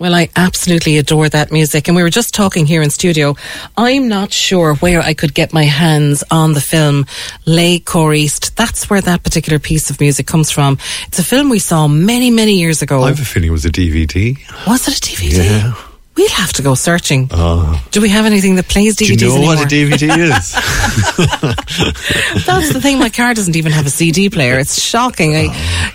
Well, I absolutely adore that music. And we were just talking here in studio. I'm not sure where I could get my hands on the film Lay Les Choristes. That's where that particular piece of music comes from. It's a film we saw many, many years ago. I have a feeling it was a DVD. Was it a DVD? Yeah. We'll have to go searching. Oh. Do we have anything that plays DVDs Do you know anymore? what a DVD is? That's the thing. My car doesn't even have a CD player. It's shocking. I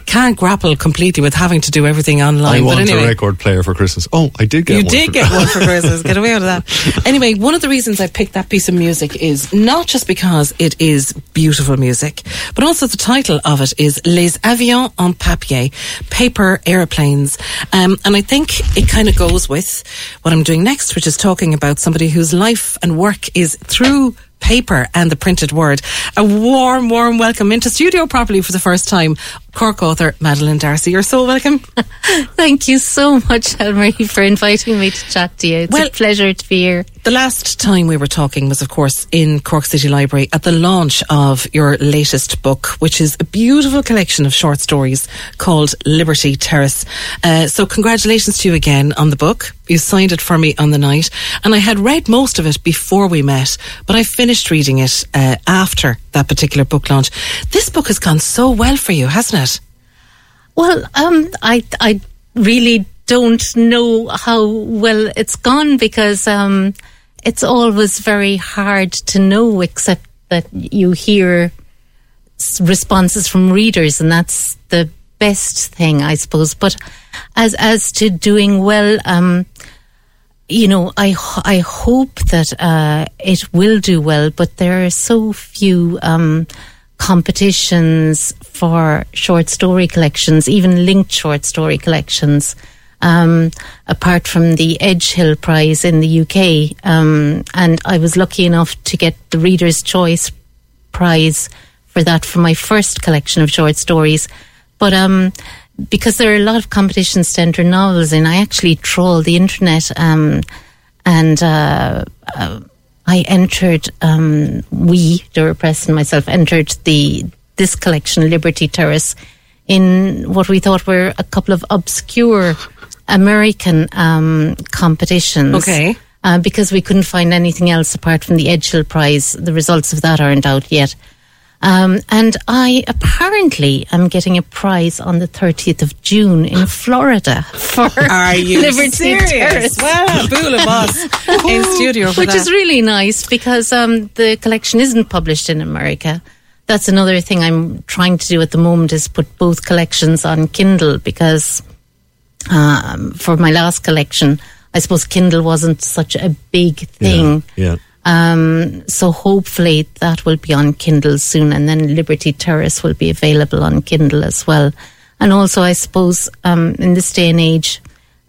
can't grapple completely with having to do everything online. I want anyway. a record player for Christmas. Oh, I did get you one. did for- get one for Christmas. Get away with that. Anyway, one of the reasons I picked that piece of music is not just because it is beautiful music, but also the title of it is Les Avions en Papier, paper aeroplanes. Um, and I think it kind of goes with what I'm doing next, which is talking about somebody whose life and work is through paper and the printed word. A warm, warm welcome into studio properly for the first time, Cork author Madeleine D'Arcy. You're so welcome. Thank you so much, Elmarie, for inviting me to chat to you. It's Well- a pleasure to be here. The last time we were talking was, of course, in Cork City Library at the launch of your latest book, which is a beautiful collection of short stories called Liberty Terrace. Uh, so, congratulations to you again on the book. You signed it for me on the night, and I had read most of it before we met, but I finished reading it uh, after that particular book launch. This book has gone so well for you, hasn't it? Well, um, I, I really don't know how well it's gone because um, it's always very hard to know, except that you hear responses from readers, and that's the best thing, I suppose. But as as to doing well, um, you know, I I hope that uh, it will do well, but there are so few um, competitions for short story collections, even linked short story collections. Um, apart from the Edge Hill Prize in the UK, um, and I was lucky enough to get the Reader's Choice Prize for that for my first collection of short stories. But um, because there are a lot of competitions to enter novels in, I actually troll the internet um, and uh, uh, I entered. Um, we, Doire Press, and myself entered the this collection, Liberty Terrace, in what we thought were a couple of obscure American um, competitions. Okay. Uh, because we couldn't find anything else apart from the Edge Hill Prize. The results of that aren't out yet. Um, and I apparently am getting a prize on the 30th of June in Florida for Are you Liberty serious? Terrace. Well, bool of us in studio for Which that. is really nice because um, the collection isn't published in America. That's another thing I'm trying to do at the moment is put both collections on Kindle because um, for my last collection, I suppose Kindle wasn't such a big thing. Yeah. Um, so hopefully that will be on Kindle soon, and then Liberty Terrace will be available on Kindle as well. And also, I suppose um, in this day and age,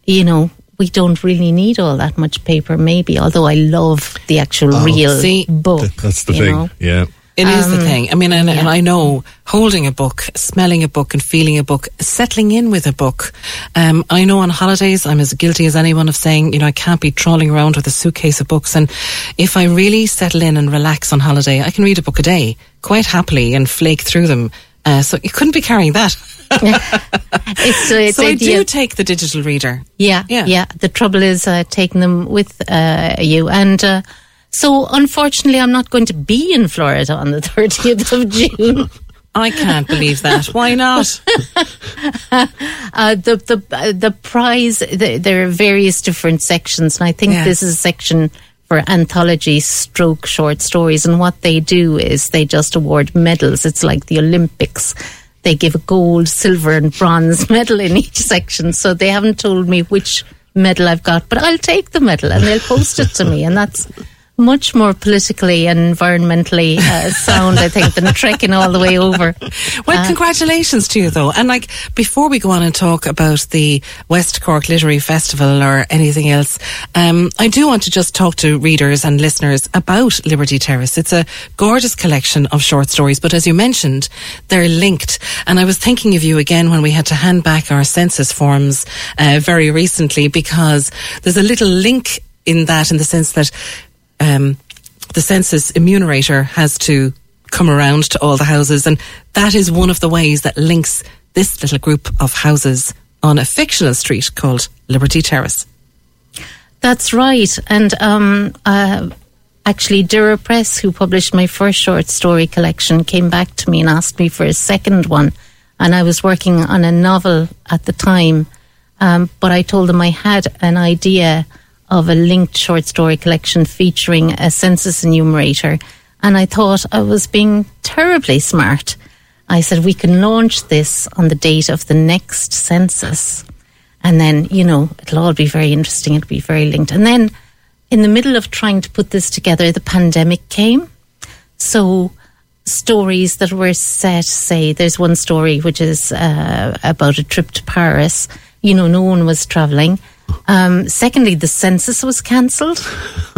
you know, we don't really need all that much paper, maybe. Although I love the actual real See, book. That's the thing. know. Yeah. It is Um, the thing. I mean, and, and I know holding a book, smelling a book, and feeling a book, settling in with a book. Um, I know on holidays I'm as guilty as anyone of saying, you know, I can't be trawling around with a suitcase of books. And if I really settle in and relax on holiday, I can read a book a day quite happily and flake through them. Uh, so you couldn't be carrying that. it's, uh, it's so I do take the digital reader. Yeah, Yeah. yeah. The trouble is uh, taking them with uh, you, and uh, so unfortunately, I'm not going to be in Florida on the 30th of June. I can't believe that. Why not? Uh, the the uh, the prize. The, there are various different sections, and I think Yeah. this is a section for anthology stroke short stories. And what they do is they just award medals. It's like the Olympics. They give a gold, silver, and bronze medal in each section. So they haven't told me which medal I've got, but I'll take the medal and they'll post it to me, and that's. Much more politically and environmentally uh, sound, I think, than trekking all the way over. Well, congratulations to you, though. And like, before we go on and talk about the West Cork Literary Festival or anything else, um, I do want to just talk to readers and listeners about Liberty Terrace. It's a gorgeous collection of short stories, but as you mentioned, they're linked. And I was thinking of you again when we had to hand back our census forms uh, very recently because there's a little link in that in the sense that um, the census enumerator has to come around to all the houses, and that is one of the ways that links this little group of houses on a fictional street called Liberty Terrace. That's right. And um, uh, actually, Doire Press, who published my first short story collection, came back to me and asked me for a second one. And I was working on a novel at the time, um, but I told them I had an idea of a linked short story collection featuring a census enumerator. And I thought I was being terribly smart. I said, we can launch this on the date of the next census. And then, you know, it'll all be very interesting. It'll be very linked. And then, in the middle of trying to put this together, the pandemic came. So, stories that were set, say, there's one story which is uh, about a trip to Paris. You know, no one was traveling. Um, secondly, the census was cancelled.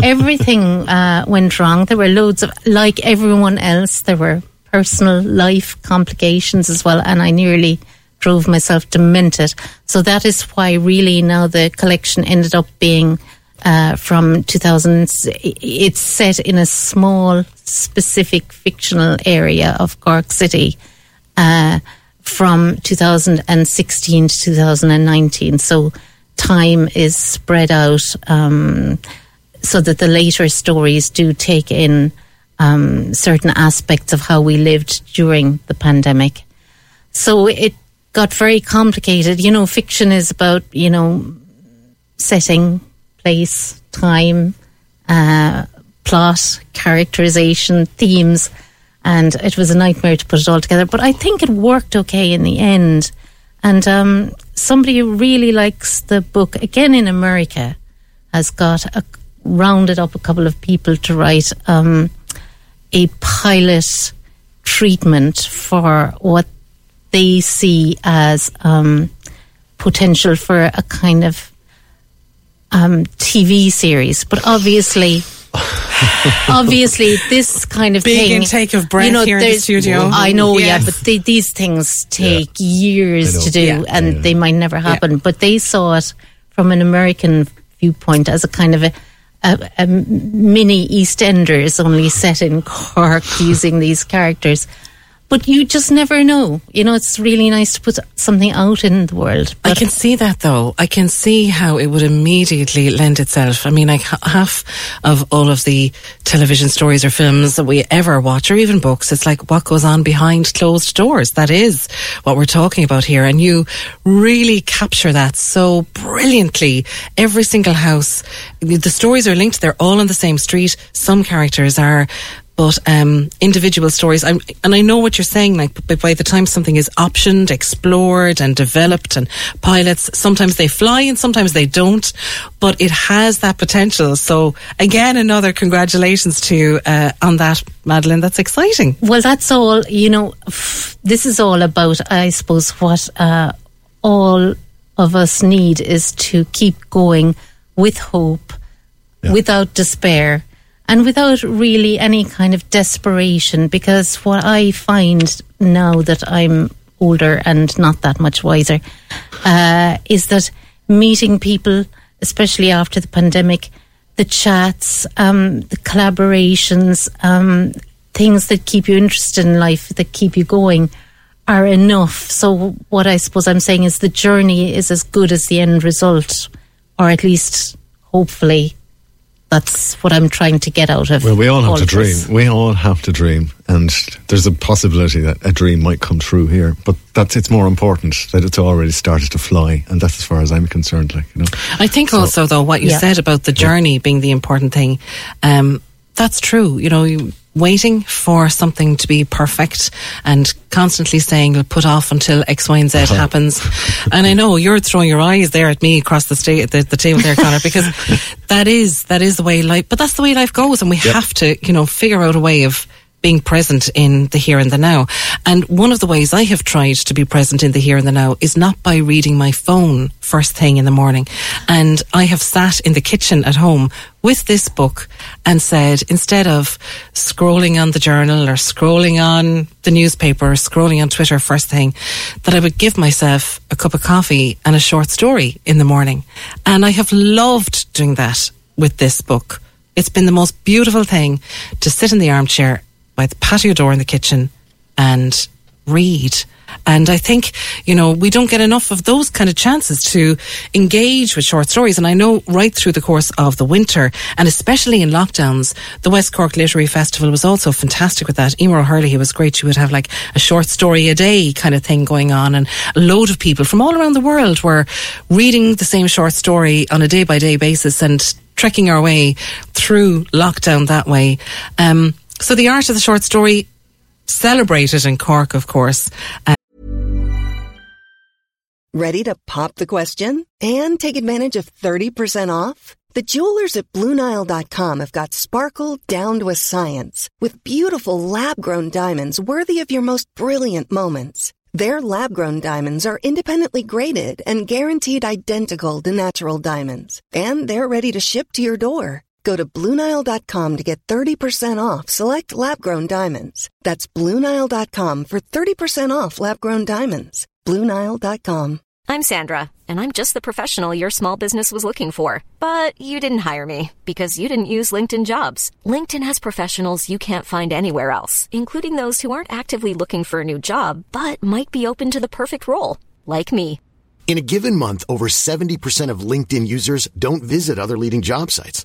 Everything uh, went wrong. There were loads of, like everyone else, there were personal life complications as well. And I nearly drove myself demented. So that is why really now the collection ended up being uh, from 2000. It's set in a small, specific fictional area of Cork City uh, from 2016 to 2019. So time is spread out um, so that the later stories do take in um, certain aspects of how we lived during the pandemic. So it got very complicated. You know, fiction is about, you know, setting, place, time, uh, plot, characterization, themes, and it was a nightmare to put it all together. But I think it worked okay in the end. And um, somebody who really likes the book, again in America, has got a, rounded up a couple of people to write um, a pilot treatment for what they see as um, potential for a kind of um, TV series. But obviously, obviously, this kind of Big thing, intake of breath here in the studio. I know, Yes. yeah, but they, these things take years to do, Yeah. and they might never happen. But they saw it from an American viewpoint as a kind of a, a, a mini EastEnders, only set in Cork, using these characters. But you just never know. You know, it's really nice to put something out in the world. I can see that though. I can see how it would immediately lend itself. I mean, like half of all of the television stories or films that we ever watch, or even books, it's like what goes on behind closed doors. That is what we're talking about here. And you really capture that so brilliantly. Every single house, the stories are linked. They're all on the same street. Some characters are but um, individual stories. I'm, and I know what you're saying. Like, but by the time something is optioned, explored, and developed, and pilots, sometimes they fly and sometimes they don't. But it has that potential. So again, another congratulations to you uh, on that, Madeleine. That's exciting. Well, that's all. You know, f- this is all about, I suppose, what uh, all of us need is to keep going with hope, without despair, and without really any kind of desperation. Because what I find now that I'm older and not that much wiser uh, is that meeting people, especially after the pandemic, the chats, um, the collaborations, um, things that keep you interested in life, that keep you going, are enough. So what I suppose I'm saying is the journey is as good as the end result, or at least hopefully that's what I'm trying to get out of. Well, we all have all to of dream. this. We all have to dream, and there's a possibility that a dream might come true here. But that's it's more important that it's already started to fly, and that's as far as I'm concerned. Like you know, I think also though what you Yeah. said about the journey being the important thing, um, that's true. You know, you, waiting for something to be perfect and constantly saying we'll put off until X, Y, and Z uh-huh. happens. And I know you're throwing your eyes there at me across the sta- the, the table there, Conor, because that is that is the way life. But that's the way life goes, and we have to, you know, figure out a way of being present in the here and the now. And one of the ways I have tried to be present in the here and the now is not by reading my phone first thing in the morning. And I have sat in the kitchen at home with this book and said, instead of scrolling on the journal or scrolling on the newspaper or scrolling on Twitter first thing, that I would give myself a cup of coffee and a short story in the morning. And I have loved doing that with this book. It's been the most beautiful thing to sit in the armchair by the patio door in the kitchen and read. And I think, you know, we don't get enough of those kind of chances to engage with short stories. And I know right through the course of the winter, and especially in lockdowns, the West Cork Literary Festival was also fantastic with that. Eimear O'Herlihy was great. She would have like a short story a day kind of thing going on. And a load of people from all around the world were reading the same short story on a day by day basis and trekking our way through lockdown that way. Um, so the art of the short story celebrated in Cork, of course. Uh, Ready to pop the question and take advantage of 30% off? The jewelers at BlueNile.com have got sparkle down to a science with beautiful lab grown diamonds worthy of your most brilliant moments. Their lab grown diamonds are independently graded and guaranteed identical to natural diamonds, and they're ready to ship to your door. Go to BlueNile.com to get 30% off select lab grown diamonds. That's BlueNile.com for 30% off lab grown diamonds. BlueNile.com. I'm Sandra, and I'm just the professional your small business was looking for. But you didn't hire me because you didn't use LinkedIn jobs. LinkedIn has professionals you can't find anywhere else, including those who aren't actively looking for a new job but might be open to the perfect role, like me. In a given month, over 70% of LinkedIn users don't visit other leading job sites.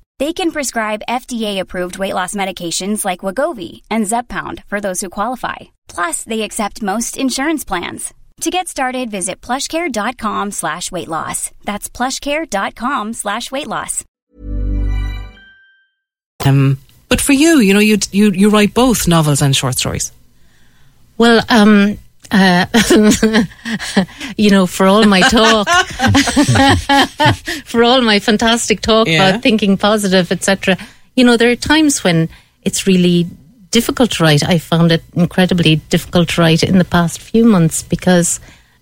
They can prescribe FDA-approved weight loss medications like Wegovy and Zepbound for those who qualify. Plus, they accept most insurance plans. To get started, visit plushcare.com slash weight loss. That's plushcare.com slash weight loss. um, but for you, you know, you, you, you write both novels and short stories. Well, um, uh, you know, for all my talk, for all my fantastic talk Yeah. about thinking positive, etc., you know, there are times when it's really difficult to write. I found it incredibly difficult to write in the past few months because,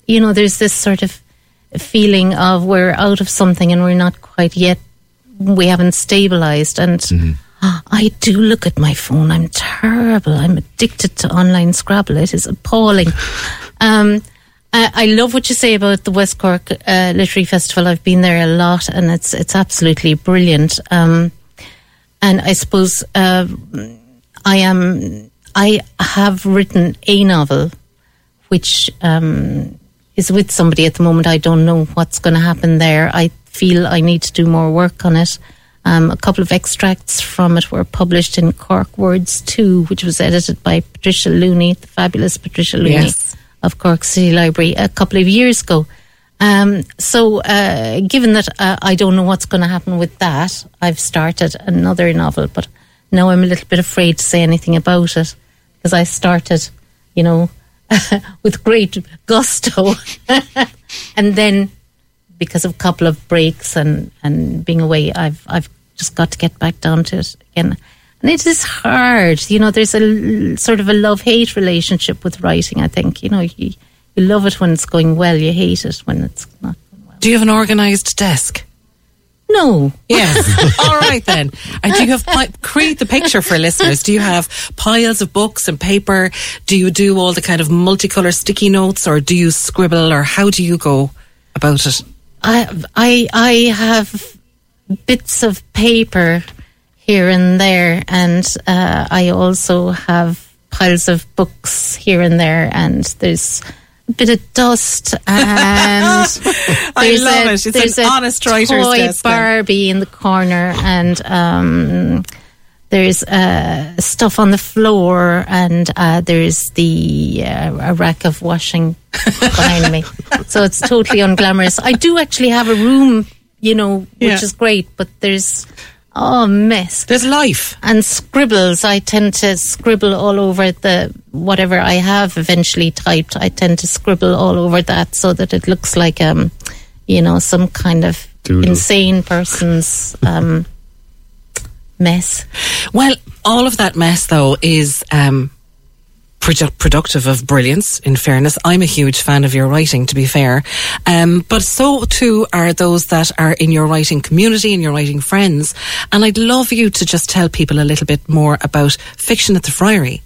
you know, there's this sort of feeling of we're out of something and we're not quite yet, we haven't stabilized. And I do look at my phone. I'm terrible. I'm addicted to online Scrabble. It is appalling. Um, I, I love what you say about the West Cork uh, Literary Festival. I've been there a lot, and it's it's absolutely brilliant. Um, and I suppose uh, I am. I have written a novel, which um, is with somebody at the moment. I don't know what's going to happen there. I feel I need to do more work on it. Um, a couple of extracts from it were published in Cork Words 2, which was edited by Patricia Looney, the fabulous Patricia Looney Yes. of Cork City Library, a couple of years ago. Um, so, uh, given that uh, I don't know what's going to happen with that, I've started another novel, but now I'm a little bit afraid to say anything about it because I started, you know, with great gusto. and then because of a couple of breaks and, and being away, I've I've just got to get back down to it again. And it is hard, you know. There's a sort of a love hate relationship with writing. I think you know you, you love it when it's going well, you hate it when it's not going well. Do you have an organised desk? No. Yes. All right then. And do you have create the picture for listeners? Do you have piles of books and paper? Do you do all the kind of multicolour sticky notes, or do you scribble, or how do you go about it? I I I have bits of paper here and there, and uh, I also have piles of books here and there, and there's a bit of dust, and I love a, it. It's there's an a honest writer's toy desk then. Barbie in the corner, and um, there's uh, stuff on the floor, and uh, there's the uh, a rack of washing behind me. So it's totally unglamorous. I do actually have a room, you know, which Yeah. is great, but there's oh mess There's life. and scribbles. I tend to scribble all over the whatever I have eventually typed. I tend to scribble all over that so that it looks like um, you know, some kind of Doodle. insane person's um mess. Well, all of that mess, though, is um, produ- productive of brilliance, in fairness. I'm a huge fan of your writing, to be fair. Um, but so too are those that are in your writing community and your writing friends. And I'd love you to just tell people a little bit more about Fiction at the Friary.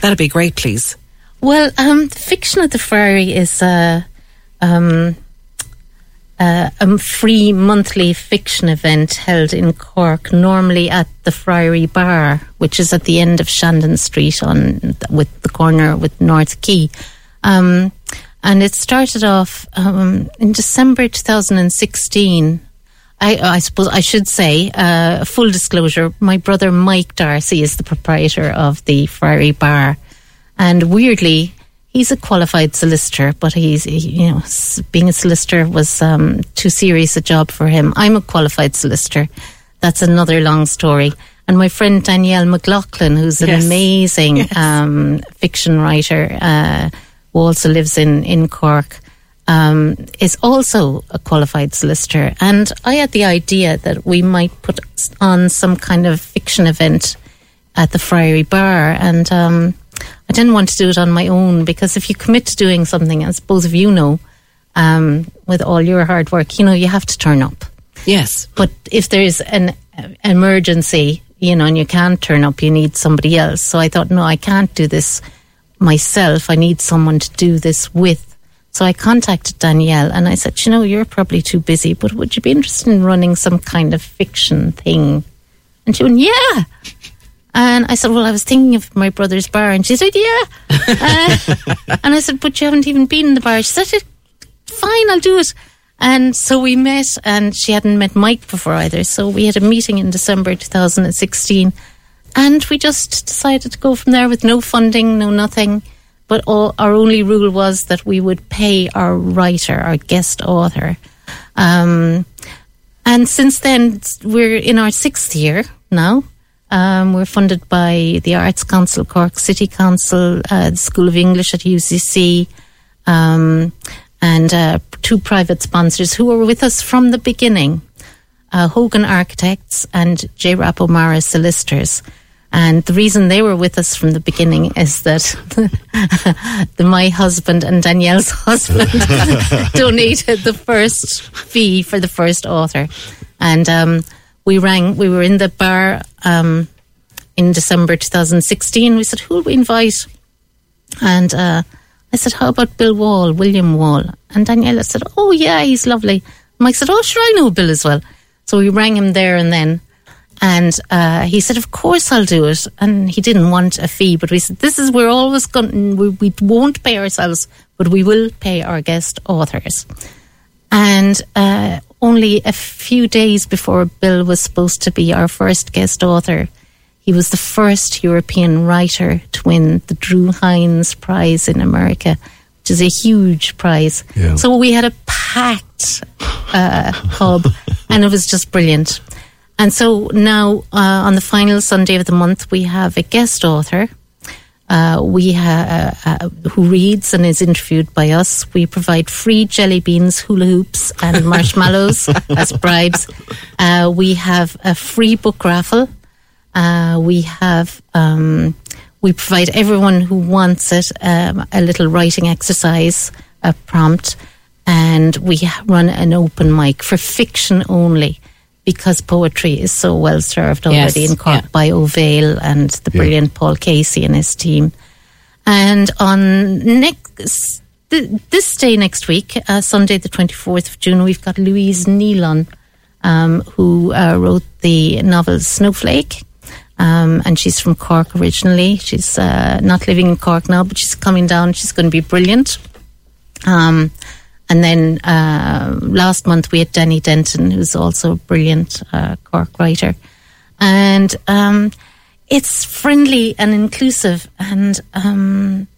That'd be great, please. Well, um, Fiction at the Friary is a, um, a, a free monthly fiction event held in Cork, normally at the Friary Bar, which is at the end of Shandon Street on with the corner with North Quay. Um, and it started off um, in December 2016. I, I suppose I should say, uh, full disclosure, my brother Mike D'Arcy is the proprietor of the Friary Bar. And weirdly, he's a qualified solicitor, but he's, you know, being a solicitor was um, too serious a job for him. I'm a qualified solicitor. That's another long story. And my friend Danielle McLaughlin, who's an Yes. amazing um, fiction writer, uh, who also lives in, in Cork, um, is also a qualified solicitor. And I had the idea that we might put on some kind of fiction event at the Friary Bar. And um, I didn't want to do it on my own because if you commit to doing something, as both of you know, um, with all your hard work, you know, you have to turn up. Yes. But if there's an emergency, you know, and you can't turn up, you need somebody else. So I thought, no, I can't do this myself. I need someone to do this with. So I contacted Danielle and I said, you know, you're probably too busy, but would you be interested in running some kind of fiction thing? And she went, yeah. And I said, well, I was thinking of my brother's bar. And she said, yeah. Uh, and I said, but you haven't even been in the bar. She said, fine, I'll do it. And so we met, and she hadn't met Mike before either. So we had a meeting in December 2016, and we just decided to go from there with no funding, no nothing. But all, our only rule was that we would pay our writer, our guest author. Um, and since then, we're in our sixth year now. Um, we're funded by the Arts Council, Cork City Council, uh, the School of English at UCC, um, and uh, two private sponsors who were with us from the beginning uh, Hogan Architects and J. Rap O'Mara Solicitors. And the reason they were with us from the beginning is that the, my husband and Danielle's husband donated the first fee for the first author. And um, we rang, we were in the bar um, in December 2016. We said, who will we invite? And uh, I said, how about Bill Wall, William Wall? And Daniela said, oh, yeah, he's lovely. Mike said, oh, sure, I know Bill as well. So we rang him there and then. And uh, he said, of course I'll do it. And he didn't want a fee, but we said, this is, we're always going, we, we won't pay ourselves, but we will pay our guest authors. And uh, only a few days before Bill was supposed to be our first guest author, he was the first European writer to win the Drue Heinz Prize in America, which is a huge prize. Yeah. So we had a packed uh, pub, and it was just brilliant. And so now, uh, on the final Sunday of the month, we have a guest author. Uh, we ha- uh, who reads and is interviewed by us. We provide free jelly beans, hula hoops, and marshmallows as bribes. Uh, we have a free book raffle. Uh, we have um, we provide everyone who wants it um, a little writing exercise, a prompt, and we run an open mic for fiction only because poetry is so well served already Yes, in Cork yeah. by Ó Bhéal and the Yeah. brilliant Paul Casey and his team. And on next th- this day next week, uh, Sunday the twenty fourth of June, we've got Louise Nealon, um, who uh, wrote the novel Snowflake. Um, and she's from Cork originally. She's uh, not living in Cork now, but she's coming down. She's going to be brilliant. Um, and then uh, last month we had Danny Denton, who's also a brilliant uh, Cork writer. And um, it's friendly and inclusive, and um,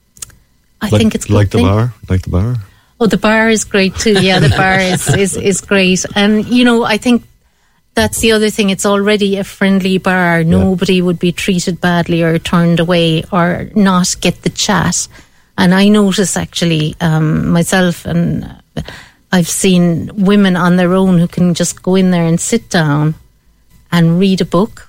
I like, think it's like the thing. bar, like the bar. Oh, the bar is great too. Yeah, the bar is, is, is great. And, you know, I think that's the other thing. It's already a friendly bar. Nobody would be treated badly or turned away or not get the chat. And I notice actually um, myself, and I've seen women on their own who can just go in there and sit down and read a book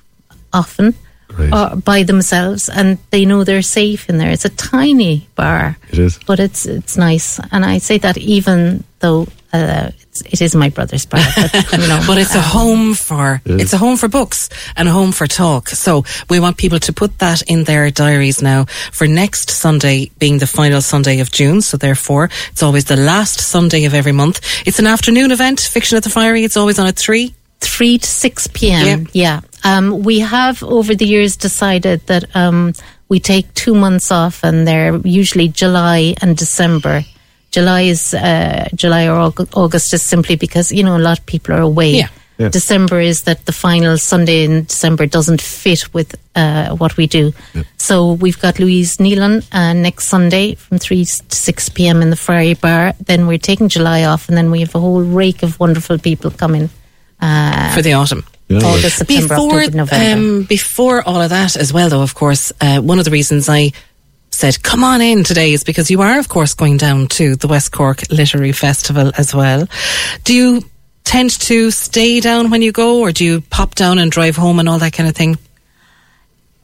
often Great. or by themselves and they know they're safe in there. It's a tiny bar It is. but it's it's nice, and I say that even though uh, it is my brother's bar, but, you know, But it's a um, home for It is. it's a home for books and a home for talk. So we want people to put that in their diaries now for next Sunday being the final Sunday of June. So therefore, it's always the last Sunday of every month. It's an afternoon event, Fiction at the Friary. It's always on at three. three to six p.m. Yeah, um, we have over the years decided that um, we take two months off, and they're usually July and December. July is uh, July or August is simply because you know a lot of people are away. Yeah. Yeah. December is that the final Sunday in December doesn't fit with uh, what we do. So we've got Louise Nealon uh, next Sunday from 3 to 6 p.m. in the Friary Bar. Then we're taking July off, and then we have a whole rake of wonderful people coming. Uh, for the autumn. Yeah, right. August, September, before October, November. um, before all of that as well, though, of course, uh, one of the reasons I said come on in today is because you are, of course, going down to the West Cork Literary Festival as well. Do you tend to stay down when you go, or do you pop down and drive home and all that kind of thing?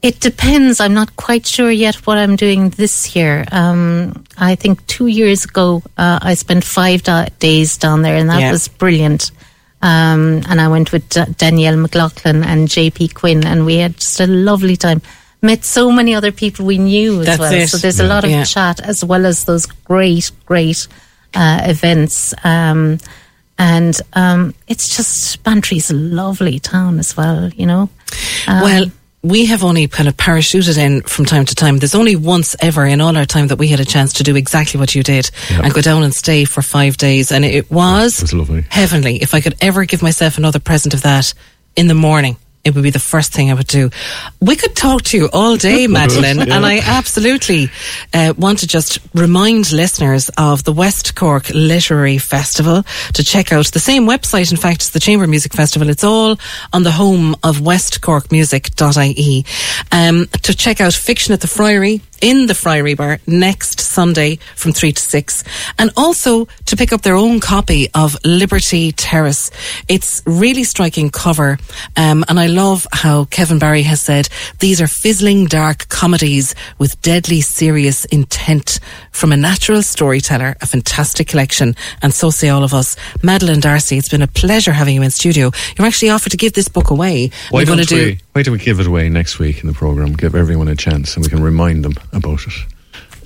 It depends. I'm not quite sure yet what I'm doing this year. Um, I think two years ago, uh, I spent five da- days down there, and that Yeah. was brilliant. Um, and I went with D- Danielle McLaughlin and JP Quinn, and we had just a lovely time. Met so many other people we knew as That's well. it. So there's a lot of Yeah. chat as well as those great, great uh, events. Um, and um, it's just Bantry's a lovely town as well, you know. Um, well, we have only kind of parachuted in from time to time. There's only once ever in all our time that we had a chance to do exactly what you did and go down and stay for five days. And it was, It was lovely. heavenly. If I could ever give myself another present of that in the morning, it would be the first thing I would do. We could talk to you all day, Madeleine, Yeah. and I absolutely uh, want to just remind listeners of the West Cork Literary Festival to check out the same website, in fact, as the Chamber Music Festival. It's all on the home of westcorkmusic.ie. Um, to check out Fiction at the Friary in the Friary Bar next Sunday from 3 to 6. And also to pick up their own copy of Liberty Terrace. It's really striking cover. Um, and I love how Kevin Barry has said these are fizzling dark comedies with deadly serious intent from a natural storyteller, a fantastic collection. And so say all of us. Madeleine D'Arcy, it's been a pleasure having you in studio. You're actually offered to give this book away. Why We're don't gonna do we? Why don't we give it away next week in the program? Give everyone a chance, and we can remind them about it.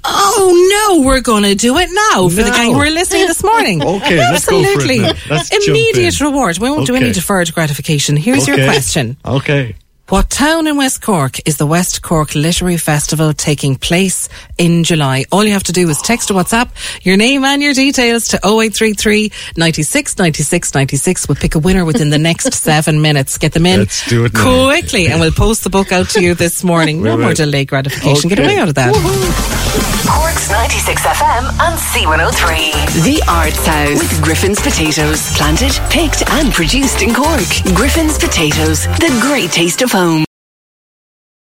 Oh no, we're going to do it now for the gang who are listening this morning. Okay, let's go for it Absolutely. now. Let's jump Immediate reward. We won't do any deferred gratification. Here's your question. Okay. What town in West Cork is the West Cork Literary Festival taking place in July? All you have to do is text or WhatsApp your name and your details to 0833 96 96 96. We'll pick a winner within the next seven minutes. Get them in Let's do it now. quickly and we'll post the book out to you this morning. No more delay gratification. Get away out of that. Cork's 96 FM and C103. The Arts House with Griffin's Potatoes. Planted, picked and produced in Cork. Griffin's Potatoes. The great taste of home.